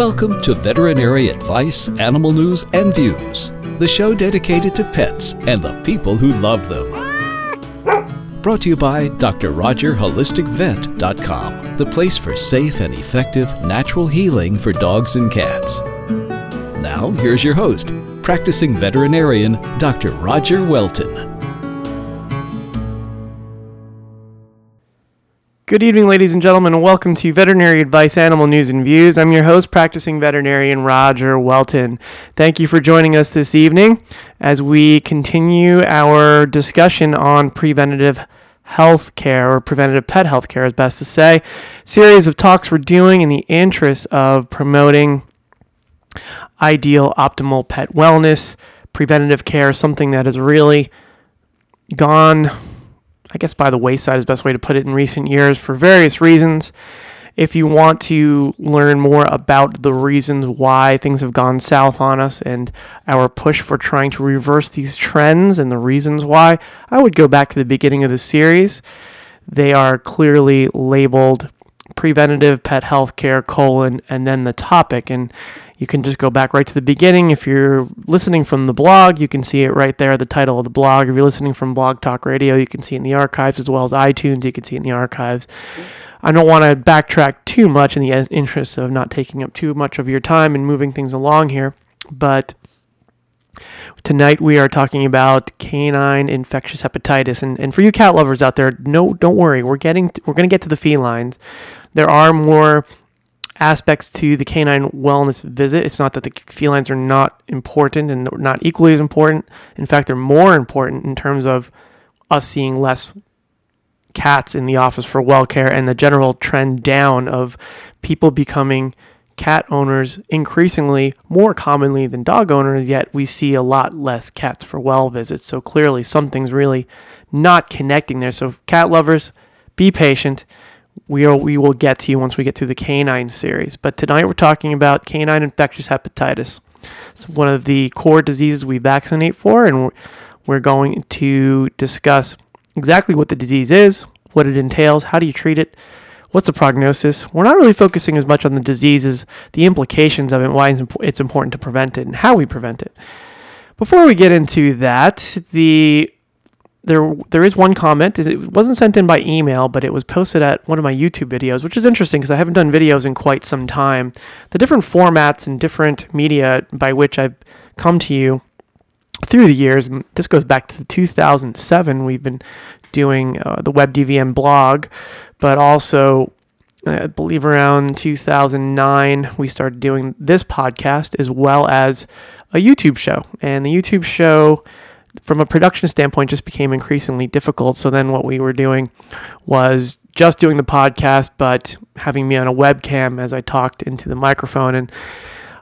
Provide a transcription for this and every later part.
Welcome to Veterinary Advice, Animal News, and Views, the show dedicated to pets and the people who love them. Brought to you by DrRogerHolisticVet.com, the place for safe and effective natural healing for dogs and cats. Now, here's your host, practicing veterinarian Dr. Roger Welton. Good evening, ladies and gentlemen, and welcome to Veterinary Advice Animal News and Views. I'm your host, practicing veterinarian Roger Welton. Thank you for joining us this evening as we continue our discussion on preventative health care or preventative pet health care, as best to say. Series of talks we're doing in the interest of promoting ideal, optimal pet wellness, preventative care, something that has really gone I guess by the wayside is the best way to put it in recent years for various reasons. If you want to learn more about the reasons why things have gone south on us and our push for trying to reverse these trends and the reasons why, I would go back to the beginning of the series. They are clearly labeled preventative pet health care colon and then the topic and you can just go back right to the beginning. If you're listening from the blog, you can see it right there, the title of the blog. If you're listening from Blog Talk Radio, you can see it in the archives as well as iTunes. You can see it in the archives. I don't want to backtrack too much in the interest of not taking up too much of your time and moving things along here, but tonight we are talking about canine infectious hepatitis and, and for you cat lovers out there no don't worry we're getting we're going to get to the felines there are more aspects to the canine wellness visit. It's not that the felines are not important and not equally as important. In fact, they're more important in terms of us seeing less cats in the office for well care and the general trend down of people becoming cat owners increasingly more commonly than dog owners, yet we see a lot less cats for well visits. So clearly something's really not connecting there. So cat lovers, be patient we will, we will get to you once we get to the canine series. But tonight we're talking about canine infectious hepatitis. It's one of the core diseases we vaccinate for, and we're going to discuss exactly what the disease is, what it entails, how do you treat it, what's the prognosis. We're not really focusing as much on the disease as the implications of it, why it's important to prevent it, and how we prevent it. Before we get into that, the there there is one comment. It wasn't sent in by email, but it was posted at one of my YouTube videos, which is interesting because I haven't done videos in quite some time. The different formats and different media by which I've come to you through the years, and this goes back to 2007. We've been doing uh, the WebDVM blog, but also I believe around 2009 we started doing this podcast as well as a YouTube show, and the YouTube show from a production standpoint just became increasingly difficult. So then what we were doing was just doing the podcast, but having me on a webcam as I talked into the microphone. And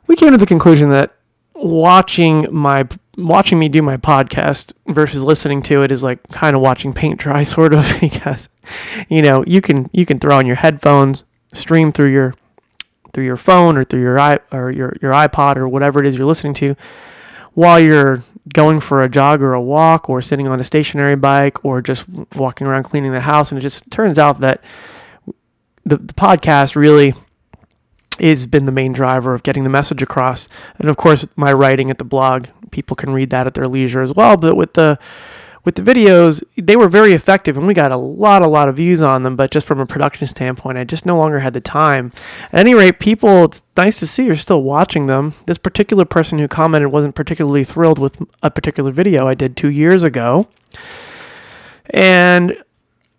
we came to the conclusion that watching my watching me do my podcast versus listening to it is like kind of watching paint dry sort of because you know you can you can throw on your headphones stream through your through your phone or through your i or your, your ipod or whatever it is you're listening to while you're going for a jog or a walk or sitting on a stationary bike or just walking around cleaning the house. And it just turns out that the, the podcast really has been the main driver of getting the message across. And of course, my writing at the blog, people can read that at their leisure as well. But with the with the videos, they were very effective and we got a lot, a lot of views on them. But just from a production standpoint, I just no longer had the time. At any rate, people, it's nice to see you're still watching them. This particular person who commented wasn't particularly thrilled with a particular video I did two years ago. And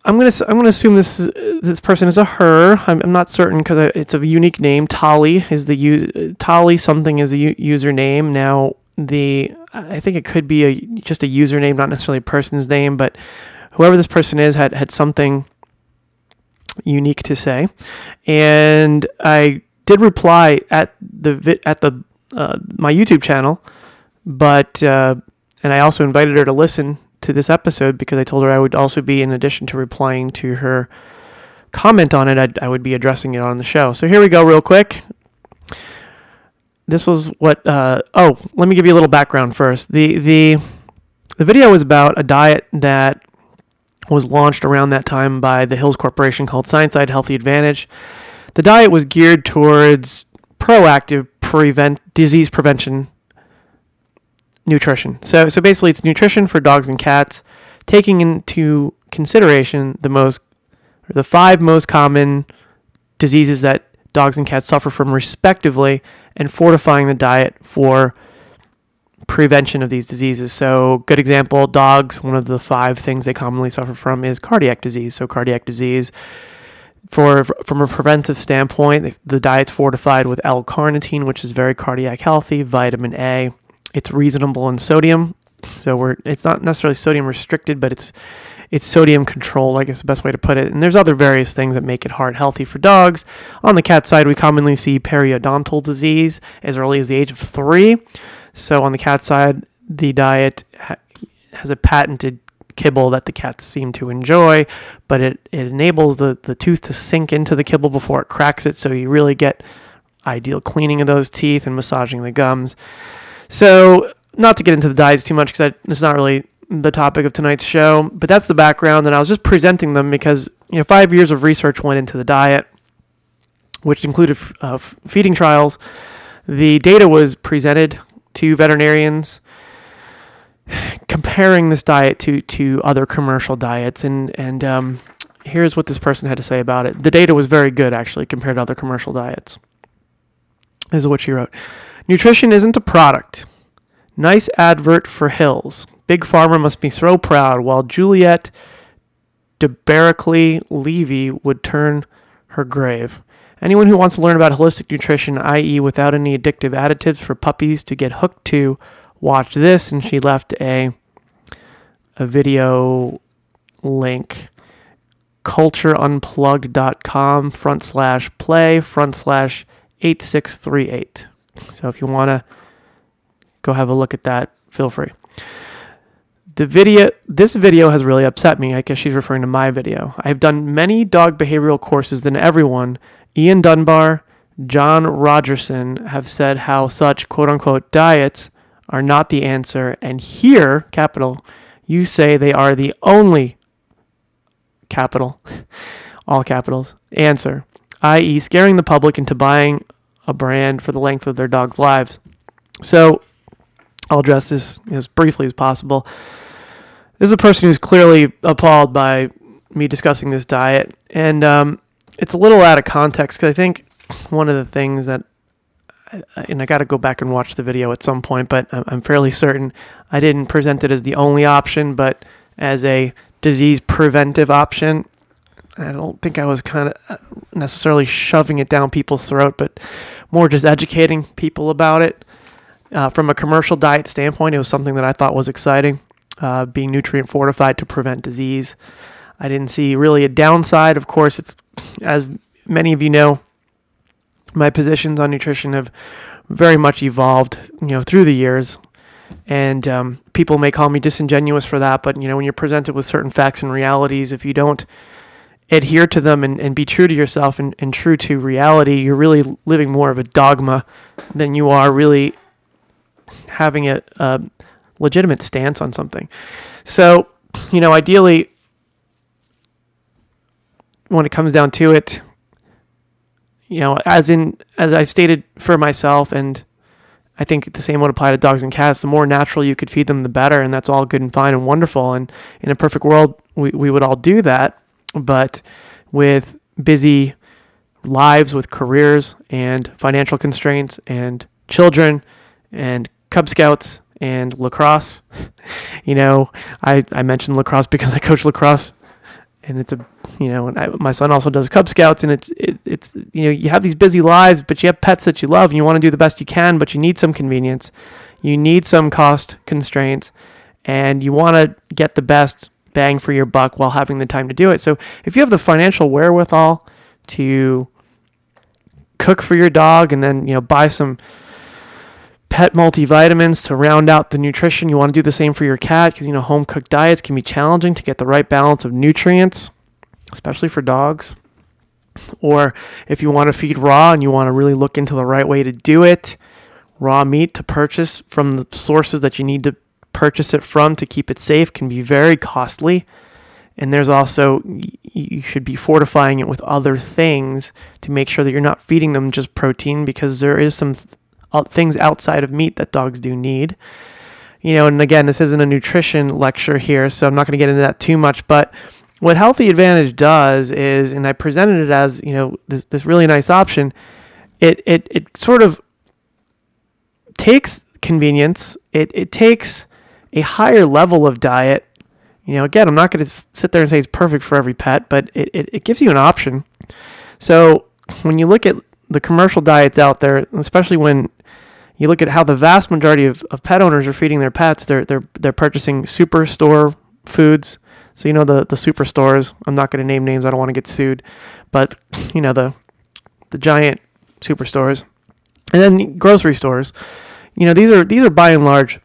I'm gonna I'm gonna assume this this person is a her. I'm, I'm not certain because it's a unique name. Tali is the use Tali something is a u- username. Now the I think it could be a just a username, not necessarily a person's name, but whoever this person is had had something unique to say, and I did reply at the at the uh, my YouTube channel, but uh, and I also invited her to listen to this episode because I told her I would also be in addition to replying to her comment on it, I'd, I would be addressing it on the show. So here we go, real quick this was what. Uh, oh, let me give you a little background first. The the the video was about a diet that was launched around that time by the Hills Corporation called Science Diet Healthy Advantage. The diet was geared towards proactive prevent disease prevention nutrition. So so basically it's nutrition for dogs and cats taking into consideration the most the five most common diseases that dogs and cats suffer from respectively and fortifying the diet for prevention of these diseases. So, good example, dogs, one of the five things they commonly suffer from is cardiac disease. So, cardiac disease for from a preventive standpoint, the diet's fortified with L-carnitine, which is very cardiac healthy, vitamin A. It's reasonable in sodium, so we're it's not necessarily sodium restricted, but it's it's sodium controlled, I guess the best way to put it. And there's other various things that make it heart healthy for dogs. On the cat side, we commonly see periodontal disease as early as the age of three. So on the cat side, the diet ha- has a patented kibble that the cats seem to enjoy, but it, it enables the, the tooth to sink into the kibble before it cracks it. So you really get ideal cleaning of those teeth and massaging the gums. So, not to get into the diets too much because it's not really the topic of tonight's show, but that's the background. And I was just presenting them because, you know, five years of research went into the diet, which included uh, feeding trials. The data was presented to veterinarians comparing this diet to to other commercial diets and and um, here's what this person had to say about it the data was very good actually compared to other commercial diets this is what she wrote nutrition isn't a product nice advert for hills big pharma must be so proud while Juliette de Baïracli Levy would turn her grave Anyone who wants to learn about holistic nutrition, i.e., without any addictive additives for puppies to get hooked to, watch this. And she left a a video link cultureunplugged.com front slash play front slash 8638. So if you want to go have a look at that, feel free. The video, this video has really upset me. I guess she's referring to my video. I have done many dog behavioral courses than everyone Ian Dunbar, John Rogerson have said how such quote unquote diets are not the answer. And here, capital, you say they are the only capital, all capitals, answer, i.e., scaring the public into buying a brand for the length of their dog's lives. So I'll address this as briefly as possible. This is a person who's clearly appalled by me discussing this diet. And um, it's a little out of context because I think one of the things that, and I got to go back and watch the video at some point, but I'm fairly certain I didn't present it as the only option, but as a disease preventive option. I don't think I was kind of uh, necessarily shoving it down people's throat, but more just educating people about it. Uh, from a commercial diet standpoint, it was something that I thought was exciting, uh, being nutrient fortified to prevent disease. I didn't see really a downside. Of course, it's as many of you know, my positions on nutrition have very much evolved, you know, through the years. And um, people may call me disingenuous for that, but you know, when you're presented with certain facts and realities, if you don't adhere to them and, and be true to yourself and, and true to reality, you're really living more of a dogma than you are really having a, a legitimate stance on something. So, you know, ideally, when it comes down to it, you know, as in as I've stated for myself, and I think the same would apply to dogs and cats. The more natural you could feed them, the better, and that's all good and fine and wonderful. And in a perfect world, we we would all do that, but with busy lives, with careers and financial constraints, and children, and Cub Scouts and lacrosse. you know, I, I mentioned lacrosse because I coach lacrosse and it's a you know I, my son also does cub scouts and it's it, it's you know you have these busy lives but you have pets that you love and you want to do the best you can but you need some convenience you need some cost constraints and you want to get the best bang for your buck while having the time to do it so if you have the financial wherewithal to cook for your dog and then you know buy some pet multivitamins to round out the nutrition. You want to do the same for your cat because you know home cooked diets can be challenging to get the right balance of nutrients, especially for dogs. Or if you want to feed raw and you want to really look into the right way to do it, raw meat to purchase from the sources that you need to purchase it from to keep it safe can be very costly. And there's also, you should be fortifying it with other things to make sure that you're not feeding them just protein because there is some things outside of meat that dogs do need. You know, and again, this isn't a nutrition lecture here, so I'm not going to get into that too much, but what Healthy Advantage does is, and I presented it as, you know, this, this really nice option, it, it, it sort of takes convenience, it, it takes a higher level of diet. You know, again, I'm not going to sit there and say it's perfect for every pet, but it, it, it gives you an option. So when you look at the commercial diets out there, especially when you look at how the vast majority of, of pet owners are feeding their pets, they're, they're, they're purchasing superstore foods. So, you know, the, the superstores, I'm not going to name names, I don't want to get sued, but, you know, the, the giant superstores. And then grocery stores. You know, these are these are by and large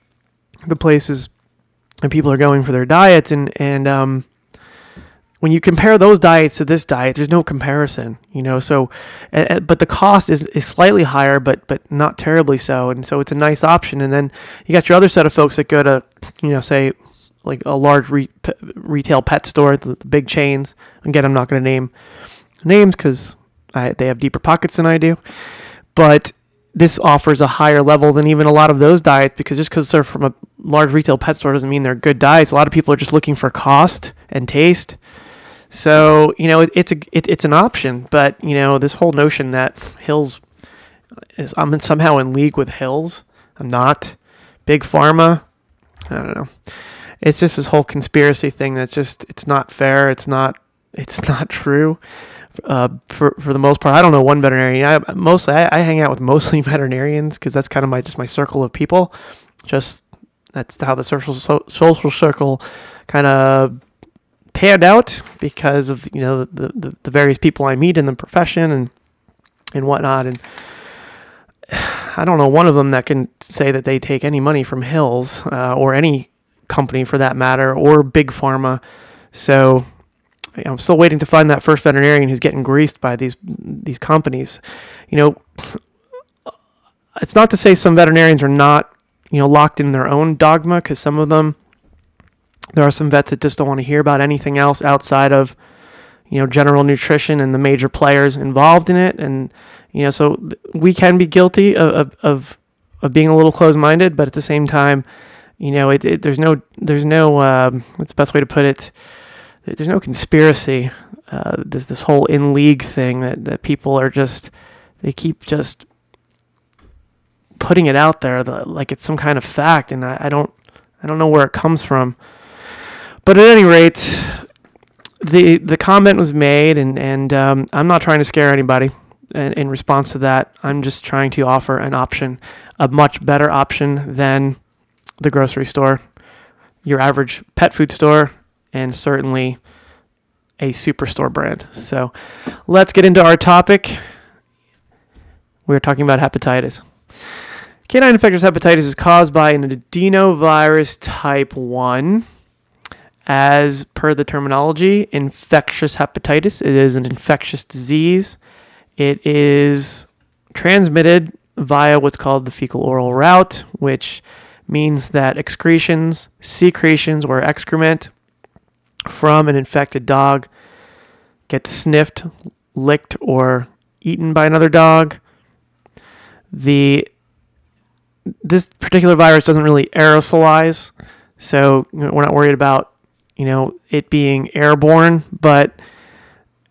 the places and people are going for their diets and and um, when you compare those diets to this diet, there's no comparison, you know. So, but the cost is, is slightly higher, but but not terribly so, and so it's a nice option. And then you got your other set of folks that go to, you know, say like a large re- retail pet store, the, the, big chains. Again, I'm not going to name names because they have deeper pockets than I do, but this offers a higher level than even a lot of those diets because just because they're from a large retail pet store doesn't mean they're good diets. A lot of people are just looking for cost and taste. So you know it, it's a it, it's an option, but you know this whole notion that Hills is I'm somehow in league with Hills. I'm not. Big Pharma. I don't know. It's just this whole conspiracy thing that just it's not fair. It's not it's not true uh, for for the most part. I don't know one veterinarian. I mostly I, I hang out with mostly veterinarians because that's kind of my just my circle of people. Just that's how the social so, social circle kind of panned out because of you know the, the the various people I meet in the profession and and whatnot and. I don't know one of them that can say that they take any money from Hills uh, or any company for that matter or big pharma. So I'm still waiting to find that first veterinarian who's getting greased by these these companies. You know, it's not to say some veterinarians are not you know locked in their own dogma because some of them there are some vets that just don't want to hear about anything else outside of you know general nutrition and the major players involved in it and you know so we can be guilty of of, of being a little closed-minded but at the same time you know it, it there's no there's no um, what's the best way to put it there's no conspiracy. Uh, there's this whole in league thing that, that people are just they keep just putting it out there like it's some kind of fact, and I, I don't I don't know where it comes from. But at any rate, the the comment was made, and and um, I'm not trying to scare anybody. In, in response to that, I'm just trying to offer an option, a much better option than the grocery store, your average pet food store, and certainly a superstore brand. So let's get into our topic. We're talking about hepatitis. Canine infectious hepatitis is caused by an adenovirus type 1. As per the terminology, infectious hepatitis, it is an infectious disease. It is transmitted via what's called the fecal oral route, which means that excretions, secretions, or excrement from an infected dog gets sniffed, licked, or eaten by another dog. The this particular virus doesn't really aerosolize, so we're not worried about you know it being airborne. But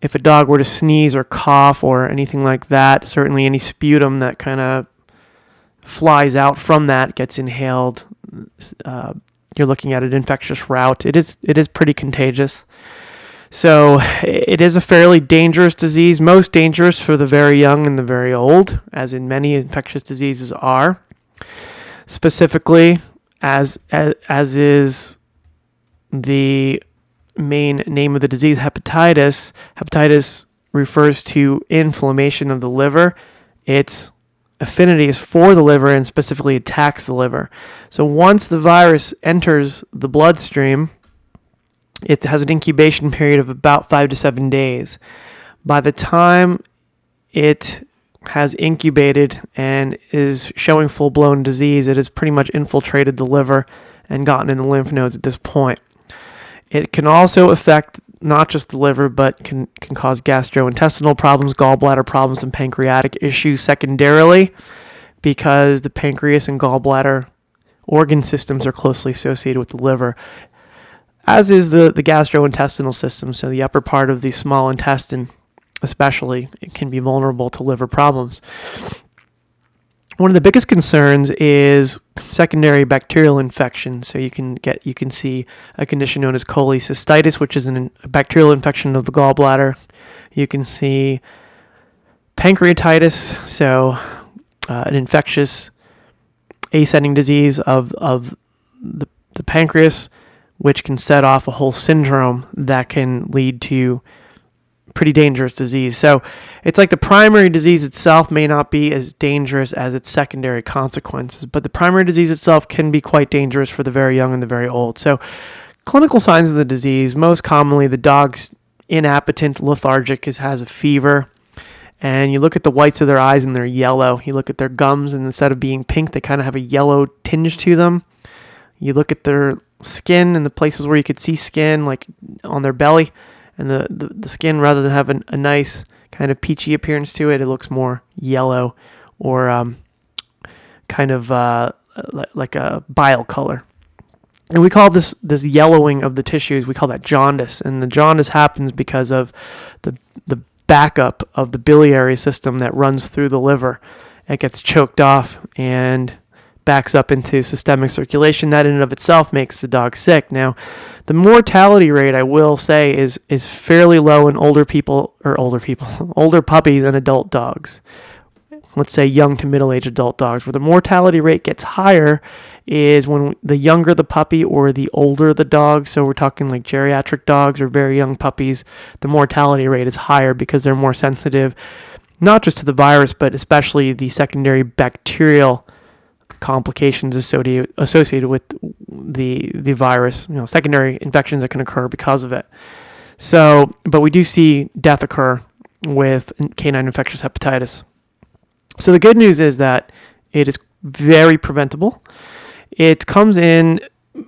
if a dog were to sneeze or cough or anything like that, certainly any sputum that kind of flies out from that gets inhaled. Uh, you're looking at an infectious route. It is it is pretty contagious. So it is a fairly dangerous disease, most dangerous for the very young and the very old, as in many infectious diseases are. Specifically, as as, as is the main name of the disease, hepatitis. Hepatitis refers to inflammation of the liver. It's affinity is for the liver and specifically attacks the liver. So once the virus enters the bloodstream, it has an incubation period of about five to seven days. By the time it has incubated and is showing full blown disease, it has pretty much infiltrated the liver and gotten in the lymph nodes at this point. It can also affect not just the liver, but can, can cause gastrointestinal problems, gallbladder problems, and pancreatic issues secondarily because the pancreas and gallbladder organ systems are closely associated with the liver, as is the, the gastrointestinal system. So, the upper part of the small intestine, especially, it can be vulnerable to liver problems. One of the biggest concerns is secondary bacterial infection. So you can get you can see a condition known as cholecystitis, which is an, a bacterial infection of the gallbladder. You can see pancreatitis, so uh, an infectious ascending disease of of the, the pancreas, which can set off a whole syndrome that can lead to pretty dangerous disease. So it's like the primary disease itself may not be as dangerous as its secondary consequences, but the primary disease itself can be quite dangerous for the very young and the very old. So clinical signs of the disease, most commonly the dog's inappetent, lethargic, has a fever. And you look at the whites of their eyes and they're yellow. You look at their gums and instead of being pink, they kind of have a yellow tinge to them. You look at their skin and the places where you could see skin, like on their belly, and the, the, the skin rather than having a nice kind of peachy appearance to it, it looks more yellow or um, kind of uh, like a bile color. And we call this this yellowing of the tissues. We call that jaundice, and the jaundice happens because of the the backup of the biliary system that runs through the liver. It gets choked off and backs up into systemic circulation. That in and of itself makes the dog sick. Now, the mortality rate, I will say, is is fairly low in older people or older people, older puppies and adult dogs. Let's say young to middle aged adult dogs. Where the mortality rate gets higher is when the younger the puppy or the older the dog. So we're talking like geriatric dogs or very young puppies. The mortality rate is higher because they're more sensitive, not just to the virus, but especially the secondary bacterial complications associated associated with the the virus. You know, secondary infections that can occur because of it. So, but we do see death occur with canine infectious hepatitis. So the good news is that it is very preventable. It comes in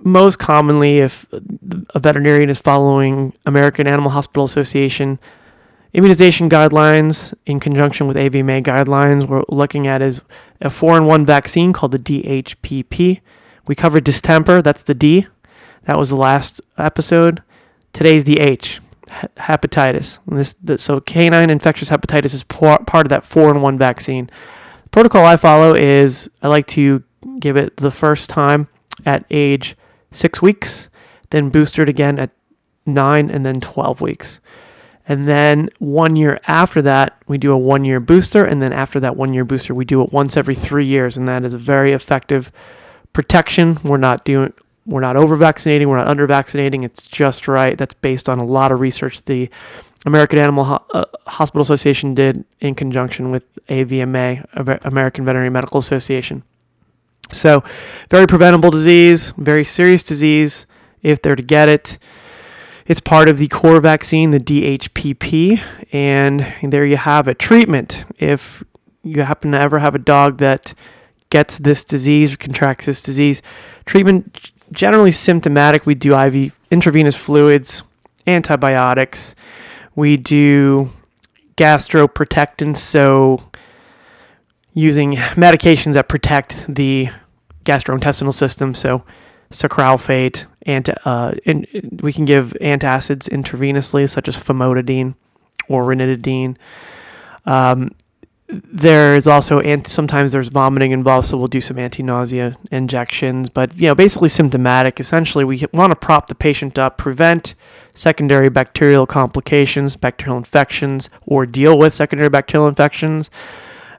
most commonly if a veterinarian is following American Animal Hospital Association immunization guidelines in conjunction with AVMA guidelines. We're looking at is a four in one vaccine called the DHPP. We covered distemper, that's the D. That was the last episode. Today's the H, hepatitis. This, so canine infectious hepatitis is part of that four in one vaccine. The protocol I follow is I like to give it the first time at age six weeks, then booster it again at nine, and then 12 weeks. And then one year after that, we do a one year booster. And then after that one year booster, we do it once every three years. And that is a very effective protection. We're not doing, we're not over vaccinating, we're not under vaccinating. It's just right. That's based on a lot of research the American Animal Ho- uh, Hospital Association did in conjunction with AVMA, American Veterinary Medical Association. So, very preventable disease, very serious disease if they're to get it. It's part of the core vaccine, the DHPP, and there you have it. Treatment. If you happen to ever have a dog that gets this disease or contracts this disease, treatment generally symptomatic. We do IV intravenous fluids, antibiotics. We do gastroprotectants, so using medications that protect the gastrointestinal system, so sucralfate, anti, uh, and we can give antacids intravenously, such as famotidine or ranitidine. Um, there's also and sometimes there's vomiting involved, so we'll do some anti-nausea injections. But you know, basically symptomatic. Essentially, we want to prop the patient up, prevent secondary bacterial complications, bacterial infections, or deal with secondary bacterial infections,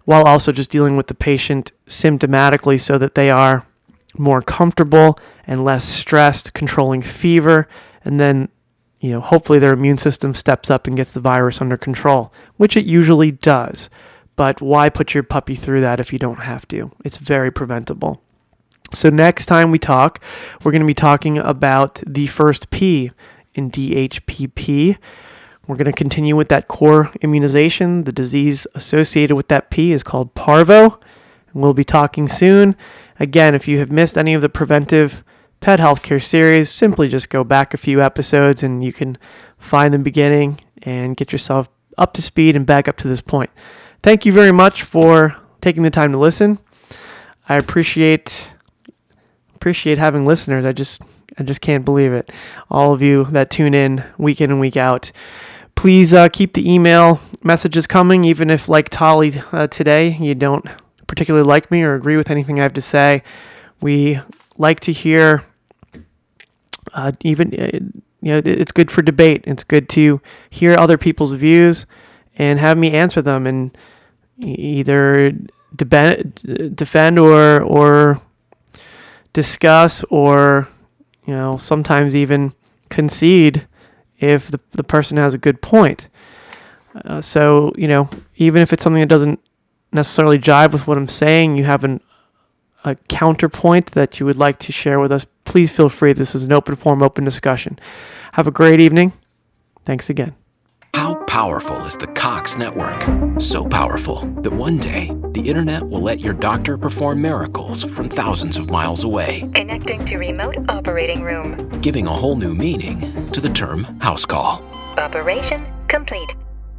while also just dealing with the patient symptomatically, so that they are more comfortable and less stressed, controlling fever, and then you know, hopefully their immune system steps up and gets the virus under control, which it usually does. But why put your puppy through that if you don't have to? It's very preventable. So, next time we talk, we're going to be talking about the first P in DHPP. We're going to continue with that core immunization. The disease associated with that P is called parvo. And we'll be talking soon. Again, if you have missed any of the preventive pet healthcare series. Simply just go back a few episodes and you can find the beginning and get yourself up to speed and back up to this point. Thank you very much for taking the time to listen. I appreciate appreciate having listeners. I just I just can't believe it. All of you that tune in week in and week out. Please uh, keep the email messages coming, even if, like Tolly uh, today, you don't particularly like me or agree with anything I have to say. We like to hear, uh, even, uh, you know, it's good for debate. It's good to hear other people's views and have me answer them and either defend or, or discuss or, you know, sometimes even concede if the, the person has a good point. Uh, so, you know, even if it's something that doesn't necessarily jive with what I'm saying, you have an, a counterpoint that you would like to share with us, please feel free. This is an open forum, open discussion. Have a great evening. Thanks again. How powerful is the Cox network? So powerful that one day the internet will let your doctor perform miracles from thousands of miles away. Connecting to remote operating room. Giving a whole new meaning to the term house call. Operation complete.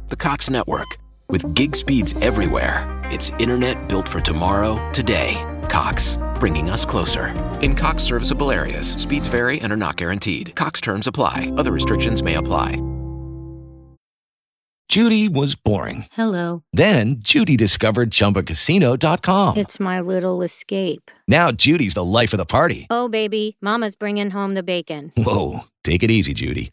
The Cox network. With gig speeds everywhere, it's internet built for tomorrow, today. Cox, bringing us closer. In Cox serviceable areas, speeds vary and are not guaranteed. Cox terms apply, other restrictions may apply. Judy was boring. Hello. Then Judy discovered chumbacasino.com. It's my little escape. Now Judy's the life of the party. Oh, baby, Mama's bringing home the bacon. Whoa. Take it easy, Judy.